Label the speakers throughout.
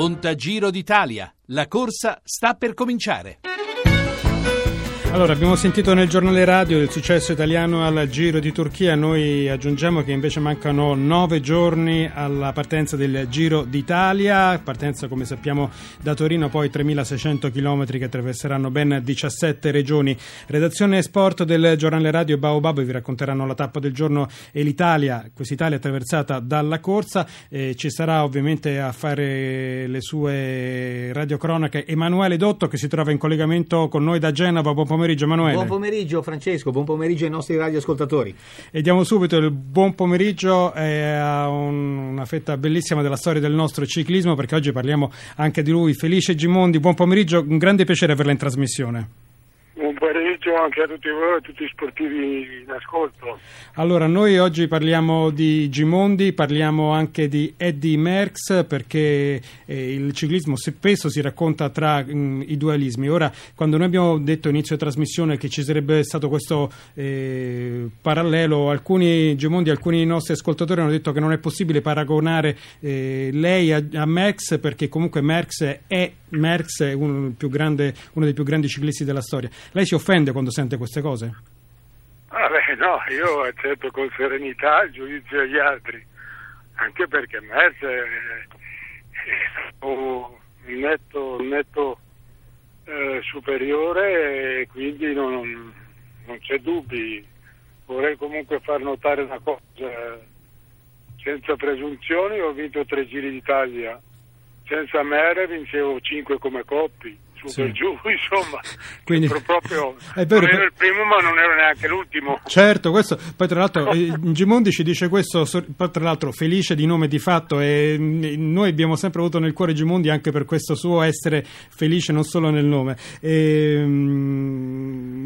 Speaker 1: Conta Giro d'Italia. La corsa sta per cominciare.
Speaker 2: Allora, abbiamo sentito nel giornale radio del successo italiano al Giro di Turchia, noi aggiungiamo che invece mancano nove giorni alla partenza del Giro d'Italia, partenza come sappiamo da Torino, poi 3.600 km che attraverseranno ben 17 regioni. Redazione Sport del giornale radio Baobab vi racconteranno la tappa del giorno e l'Italia, quest'Italia attraversata dalla corsa, eh, ci sarà ovviamente a fare le sue radiocronache Emanuele Dotto che si trova in collegamento con noi da Genova, buon pomeriggio pomeriggio Emanuele.
Speaker 3: Buon pomeriggio Francesco, buon pomeriggio ai nostri radioascoltatori.
Speaker 2: E diamo subito il buon pomeriggio eh, a un, una fetta bellissima della storia del nostro ciclismo perché oggi parliamo anche di lui, Felice Gimondi. Buon pomeriggio, un grande piacere averla in trasmissione.
Speaker 4: Pomeriggio anche a tutti voi, a tutti i sportivi in ascolto.
Speaker 2: Allora, noi oggi parliamo di Gimondi, parliamo anche di Eddie Merckx perché eh, il ciclismo spesso si racconta tra mh, mm, i dualismi. Ora, quando noi abbiamo detto inizio trasmissione che ci sarebbe stato questo eh, parallelo, alcuni Gimondi, alcuni nostri ascoltatori hanno detto che non è possibile paragonare eh, lei a, a Merckx perché comunque Merckx è, Merckx è uno, grande, uno dei più grandi ciclisti della storia. Lei si offende quando sente queste cose?
Speaker 4: Ah beh, no, io accetto con serenità il giudizio degli altri, anche perché Merz è, un netto, netto eh, superiore e quindi non, non c'è dubbi. Vorrei comunque far notare una cosa, senza presunzioni ho vinto tre giri d'Italia, senza Mere vincevo cinque come coppi su sì. per giù, insomma, Quindi, proprio è vero, non ero il primo ma non ero neanche l'ultimo.
Speaker 2: Certo, questo, poi tra l'altro eh, Gimondi ci dice questo, poi tra l'altro felice di nome di fatto e noi abbiamo sempre avuto nel cuore Gimondi anche per questo suo essere felice non solo nel nome. E, ehm,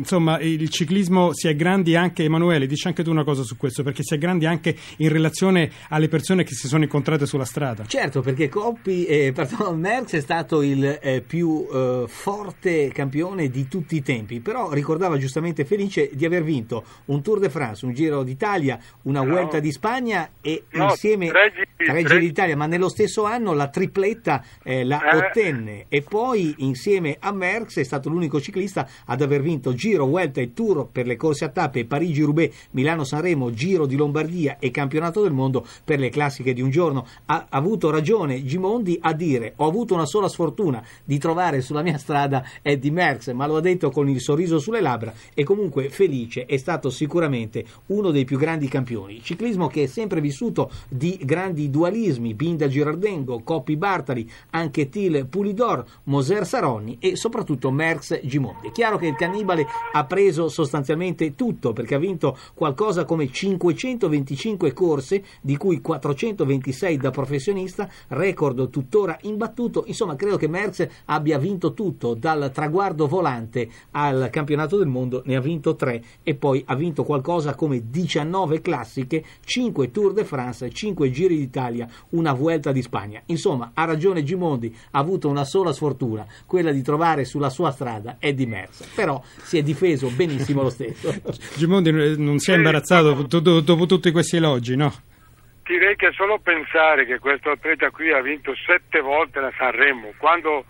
Speaker 2: insomma, il ciclismo si è grandi anche, Emanuele, dici anche tu una cosa su questo, perché si è grandi anche in relazione alle persone che si sono incontrate sulla strada.
Speaker 3: Certo, perché Coppi, eh, pardon, Merckx è stato il eh, più eh, forte campione di tutti i tempi, però ricordava giustamente Felice di aver vinto un Tour de France, un Giro d'Italia, una no. Vuelta di Spagna e no, insieme tre giri, tre giri d'Italia, ma nello stesso anno la tripletta eh, la eh. ottenne e poi insieme a Merckx è stato l'unico ciclista ad aver vinto Giro, Vuelta e Tour per le corse a tappe Parigi-Roubaix, Milano-Sanremo, Giro di Lombardia e Campionato del Mondo per le classiche di un giorno. Ha avuto ragione Gimondi a dire ho avuto una sola sfortuna di trovare sulla mia strada Eddie Merckx, ma lo ha detto con il sorriso sulle labbra e comunque felice, è stato sicuramente uno dei più grandi campioni. Ciclismo che è sempre vissuto di grandi dualismi, Binda Girardengo, Coppi Bartali, anche Til Pulidor, Moser Saronni e soprattutto Merckx Gimondi. È chiaro che il cannibale ha preso sostanzialmente tutto perché ha vinto qualcosa come 525 corse, di cui 426 da professionista, record tuttora imbattuto. Insomma, credo che Merckx abbia vinto tutto dal traguardo volante al campionato del mondo, ne ha vinto tre e poi ha vinto qualcosa come 19 classiche, 5 Tour de France, 5 Giri d'Italia, una Vuelta di Spagna. Insomma, ha ragione Gimondi, ha avuto una sola sfortuna, quella di trovare sulla sua strada Eddie Merckx, però si è difeso benissimo lo stesso.
Speaker 2: Gimondi non si è imbarazzato dopo, tutti questi elogi, no?
Speaker 4: direi che solo pensare che questo atleta qui ha vinto sette volte la Sanremo, quando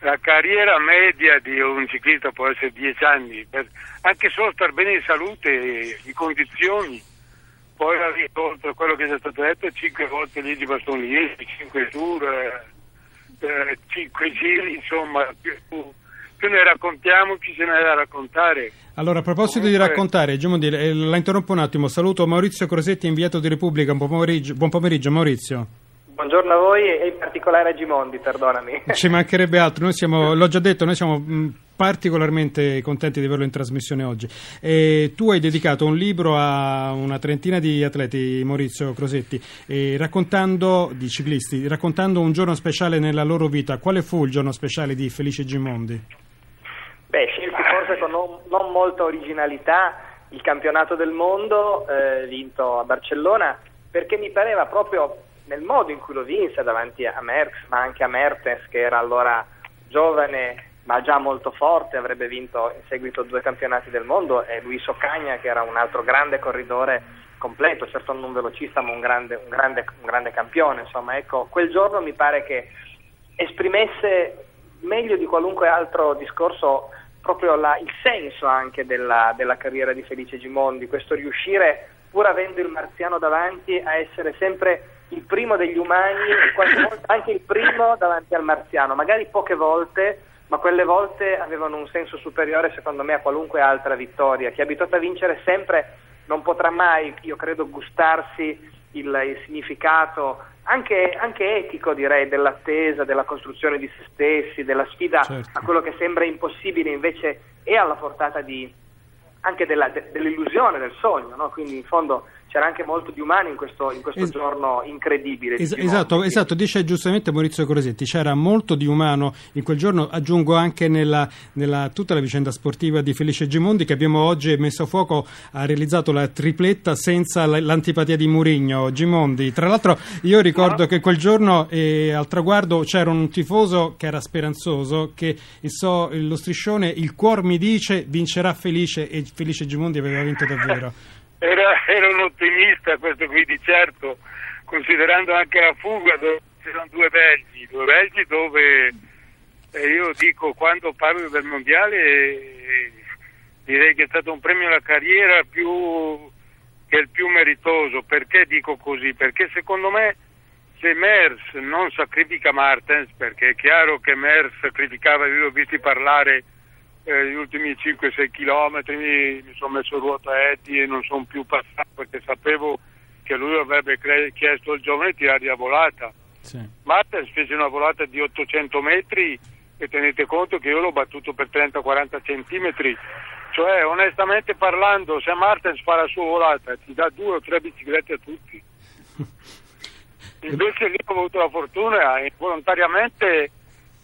Speaker 4: la carriera media di un ciclista può essere 10 anni, per, anche solo star bene in salute e in condizioni. Poi ha risolto quello che è stato detto, 5 volte lì di bastonieri, 5 tour, eh, 5 giri, insomma, più, più ne raccontiamo più se ne ha da raccontare.
Speaker 2: Allora, a proposito Comunque... di raccontare, Gimondi, eh, la interrompo un attimo, saluto Maurizio Crosetti, inviato di Repubblica, buon pomeriggio, buon pomeriggio Maurizio.
Speaker 5: Buongiorno a voi e in particolare a Gimondi, perdonami.
Speaker 2: Ci mancherebbe altro, noi siamo, l'ho già detto, noi siamo mm, particolarmente contenti di averlo in trasmissione oggi. E tu hai dedicato un libro a una trentina di atleti, Maurizio Crosetti, raccontando di ciclisti, raccontando un giorno speciale nella loro vita. Quale fu il giorno speciale di Felice Gimondi?
Speaker 5: Beh, scelti forse con non, non molta originalità il campionato del mondo eh, vinto a Barcellona perché mi pareva proprio nel modo in cui lo vinse davanti a Merckx, ma anche a Mertens, che era allora giovane ma già molto forte, avrebbe vinto in seguito due campionati del mondo, e Luis Occagna, che era un altro grande corridore completo, certo non velocista, ma un grande, un grande, un grande campione. Insomma, ecco, quel giorno mi pare che esprimesse meglio di qualunque altro discorso proprio la, il senso anche della, della carriera di Felice Gimondi, questo riuscire, pur avendo il marziano davanti, a essere sempre il primo degli umani e qualche volta anche il primo davanti al marziano, magari poche volte, ma quelle volte avevano un senso superiore secondo me a qualunque altra vittoria. Chi è abituato a vincere sempre non potrà mai, io credo, gustarsi il, il significato anche, anche, etico direi dell'attesa, della costruzione di se stessi, della sfida certo. a quello che sembra impossibile invece è alla portata di, anche della, de, dell'illusione, del sogno, no? quindi in fondo c'era anche molto di umano in questo, in questo es- giorno incredibile.
Speaker 2: Es- esatto, esatto, dice giustamente Maurizio Crosetti, c'era molto di umano in quel giorno, aggiungo anche nella, nella tutta la vicenda sportiva di Felice Gimondi che abbiamo oggi messo a fuoco, ha realizzato la tripletta senza l'antipatia di Murigno, Gimondi. Tra l'altro io ricordo ah. che quel giorno eh, al traguardo c'era un tifoso che era speranzoso, che so, lo striscione il cuor mi dice vincerà Felice e Felice Gimondi aveva vinto davvero.
Speaker 4: Era, era, un ottimista questo qui di certo, considerando anche la fuga dove c'erano due belgi, due belgi dove eh, io dico quando parlo del mondiale eh, direi che è stato un premio alla carriera più, che è il più meritoso. Perché dico così? Perché secondo me se Mers non sacrifica Martens, perché è chiaro che Mers sacrificava, io l'ho visto parlare eh, gli ultimi 5-6 km mi sono messo ruota Eddie e non sono più passato perché sapevo che lui avrebbe cre- chiesto al giovane di tirare a volata. Sì. Martens fece una volata di 800 metri e tenete conto che io l'ho battuto per 30-40 centimetri. Cioè, onestamente parlando, se Martens fa la sua volata ti dà due o tre biciclette a tutti. Invece lì ho avuto la fortuna e volontariamente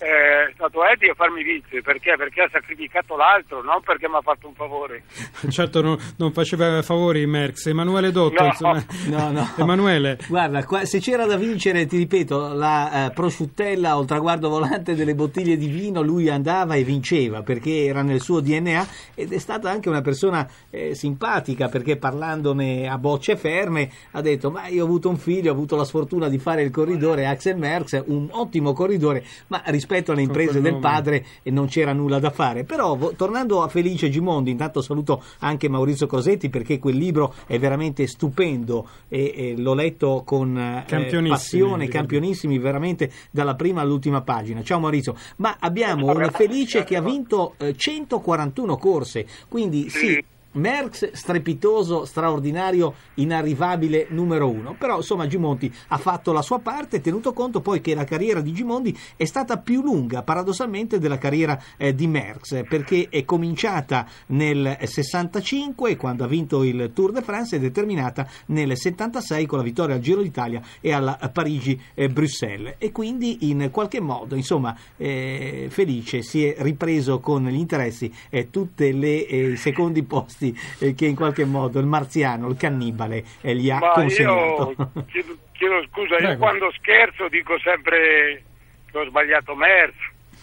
Speaker 4: è stato Eddie a farmi vincere perché? Perché ha sacrificato l'altro, non perché mi ha fatto un favore.
Speaker 2: Certo, no, non faceva favori Merx. Emanuele Dotto,
Speaker 3: no.
Speaker 2: insomma.
Speaker 3: No, no.
Speaker 2: Emanuele.
Speaker 3: Guarda, qua, se c'era da vincere, ti ripeto, la eh, prosciuttella o il traguardo volante delle bottiglie di vino, lui andava e vinceva perché era nel suo DNA ed è stata anche una persona eh, simpatica perché parlandone a bocce ferme ha detto ma io ho avuto un figlio, ho avuto la sfortuna di fare il corridore Axel Merx, un ottimo corridore, ma rispetto rispetto alle imprese del padre e non c'era nulla da fare. Però tornando a Felice Gimondi, intanto saluto anche Maurizio Cosetti perché quel libro è veramente stupendo e, e l'ho letto con eh, passione, campionissimi veramente dalla prima all'ultima pagina. Ciao Maurizio, ma abbiamo un Felice che ha vinto eh, 141 corse, quindi sì Merckx strepitoso, straordinario, inarrivabile numero uno. Però insomma Gimondi ha fatto la sua parte, tenuto conto poi che la carriera di Gimondi è stata più lunga paradossalmente della carriera eh, di Merckx, perché è cominciata nel 65 quando ha vinto il Tour de France ed è terminata nel 76 con la vittoria al Giro d'Italia e alla Parigi-Bruxelles. E quindi in qualche modo, insomma, eh, felice si è ripreso con gli interessi eh, tutti i eh, secondi posti questi eh, che in qualche modo il marziano, il cannibale, eh, gli ha Ma consegnato.
Speaker 4: Io chiedo, chiedo scusa, Prego. io quando scherzo dico sempre che ho sbagliato Merz.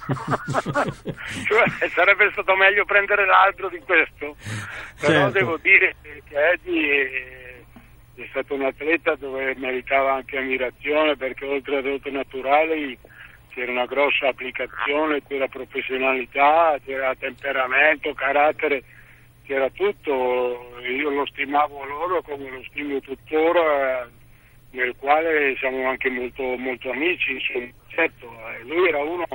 Speaker 4: cioè, sarebbe stato meglio prendere l'altro di questo, però certo. devo dire che Eddie è, è stato un atleta dove meritava anche ammirazione perché oltre a dote naturali c'era una grossa applicazione, c'era professionalità, c'era temperamento, carattere era tutto, io lo stimavo loro come lo stimo tuttora, nel quale siamo anche molto, molto amici, certo, eh, lui era uno,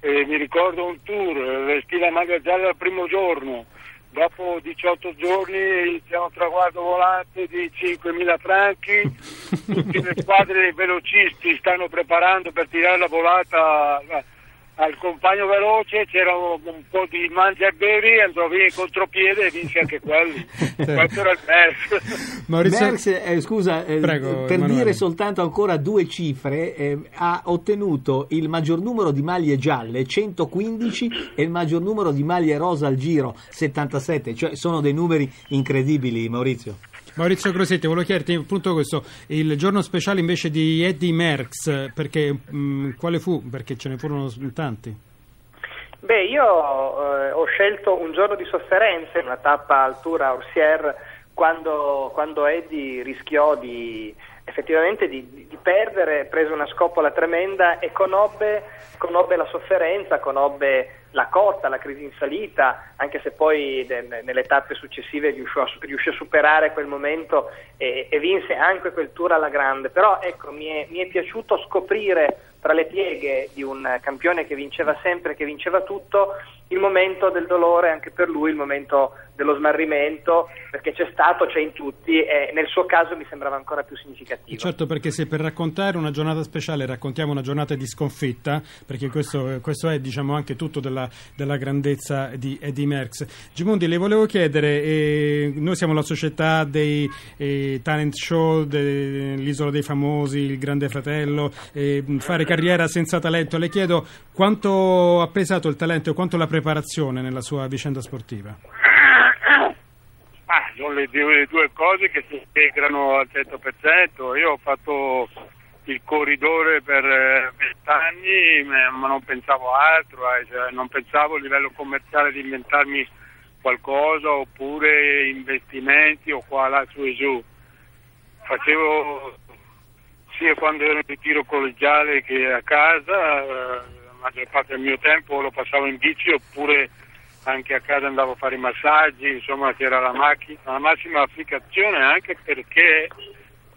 Speaker 4: eh, mi ricordo un tour, vestì la maglia gialla il primo giorno, dopo 18 giorni iniziamo un traguardo volante di 5.000 franchi, tutte le squadre velocisti stanno preparando per tirare la volata al compagno veloce c'era un, po' di mangia e bevi, andò via in contropiede e vinse anche quelli. Questo era il Merckx.
Speaker 3: Maurizio... Merckx eh, scusa, eh, Prego, per Emanuele. dire soltanto ancora due cifre, eh, ha ottenuto il maggior numero di maglie gialle, 115, e il maggior numero di maglie rosa al giro, 77, cioè sono dei numeri incredibili, Maurizio.
Speaker 2: Maurizio Crosetti, volevo chiederti appunto questo, il giorno speciale invece di Eddie Merckx, perché, mh, mm, quale fu? Perché ce ne furono tanti.
Speaker 5: Beh, io eh, ho scelto un giorno di sofferenza, una tappa altura Orsier, quando, quando Eddie rischiò di effettivamente di, di, perdere, prese una scoppola tremenda e conobbe, conobbe la sofferenza, conobbe la cotta, la crisi in salita, anche se poi de, nelle tappe successive riuscì a, riuscì a superare quel momento e, e, vinse anche quel tour alla grande. Però ecco, mi è, mi è piaciuto scoprire tra le pieghe di un campione che vinceva sempre, che vinceva tutto, il momento del dolore anche per lui, il momento dello smarrimento, perché c'è stato, c'è in tutti e nel suo caso mi sembrava ancora più significativo.
Speaker 2: Certo, perché se per raccontare una giornata speciale raccontiamo una giornata di sconfitta, perché questo, questo è diciamo anche tutto della, della grandezza di Eddie Merckx. Gimondi, le volevo chiedere, eh, noi siamo la società dei eh, talent show, dell'Isola dei Famosi, il Grande Fratello, eh, fare carriera senza talento, le chiedo quanto ha pesato il talento e quanto la preparazione nella sua vicenda sportiva?
Speaker 4: Ah, sono le due, le due, cose che si integrano al 100%. Io ho fatto il corridore per eh, vent'anni, ma non pensavo altro, eh, cioè non pensavo a livello commerciale di inventarmi qualcosa oppure investimenti o qua là su e giù. Facevo sia quando ero in ritiro collegiale che a casa, eh, maggior parte del mio tempo lo passavo in bici oppure anche a casa andavo a fare i massaggi, insomma c'era la, macchina, la massima applicazione anche perché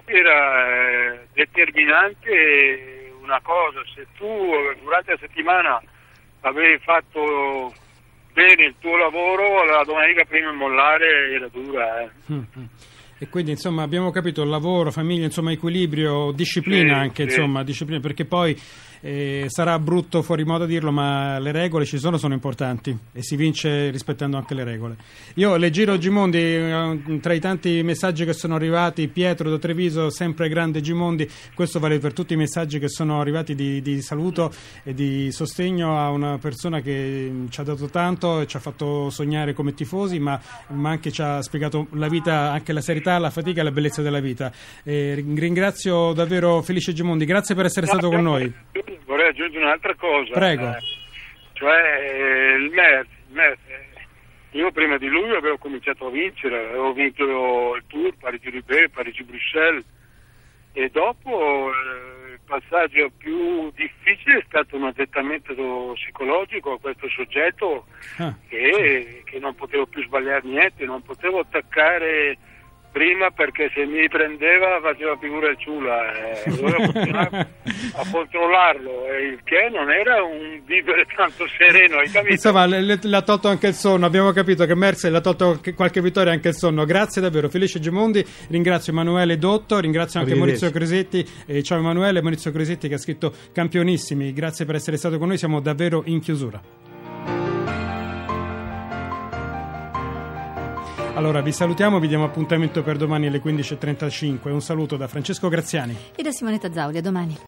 Speaker 4: era eh, determinante una cosa, se tu durante la settimana avevi fatto bene il tuo lavoro, la domenica prima di mollare era dura. Eh.
Speaker 2: E quindi insomma abbiamo capito lavoro, famiglia, insomma equilibrio, disciplina sì, anche, sì. insomma, disciplina, perché poi eh, sarà brutto fuori modo dirlo, ma le regole ci sono, sono importanti e si vince rispettando anche le regole. Io le giro Gimondi, eh, tra i tanti messaggi che sono arrivati, Pietro da Treviso, sempre grande Gimondi, questo vale per tutti i messaggi che sono arrivati di, di saluto e di sostegno a una persona che ci ha dato tanto e ci ha fatto sognare come tifosi, ma, ma anche ci ha spiegato la vita, anche la serietà, la fatica e la bellezza della vita. Eh, ringrazio davvero Felice Gimondi, grazie per essere stato con noi
Speaker 4: vorrei aggiungere un'altra cosa.
Speaker 2: Prego.
Speaker 4: Eh, cioè eh, il Merz eh, io prima di lui avevo cominciato a vincere, avevo vinto il Tour, Parigi-Roubaix, Parigi-Bruxelles e dopo eh, il passaggio più difficile è stato un addettamento psicologico a questo soggetto ah. che, che non potevo più sbagliare niente, non potevo attaccare prima perché se mi prendeva faceva figura ciula e eh, dovevo a controllarlo e il che non era un vivere tanto sereno hai capito?
Speaker 2: insomma le, le, l'ha tolto anche il sonno abbiamo capito che Merse le ha tolto qualche vittoria anche il sonno. Grazie davvero Felice Gimondi ringrazio Emanuele Dotto ringrazio anche Maurizio Cresetti eh, ciao Emanuele Maurizio Cresetti che ha scritto campionissimi grazie per essere stato con noi siamo davvero in chiusura Allora vi salutiamo, vi diamo appuntamento per domani alle 15.35. Un saluto da Francesco Graziani
Speaker 6: e da Simonetta Zauli. A domani.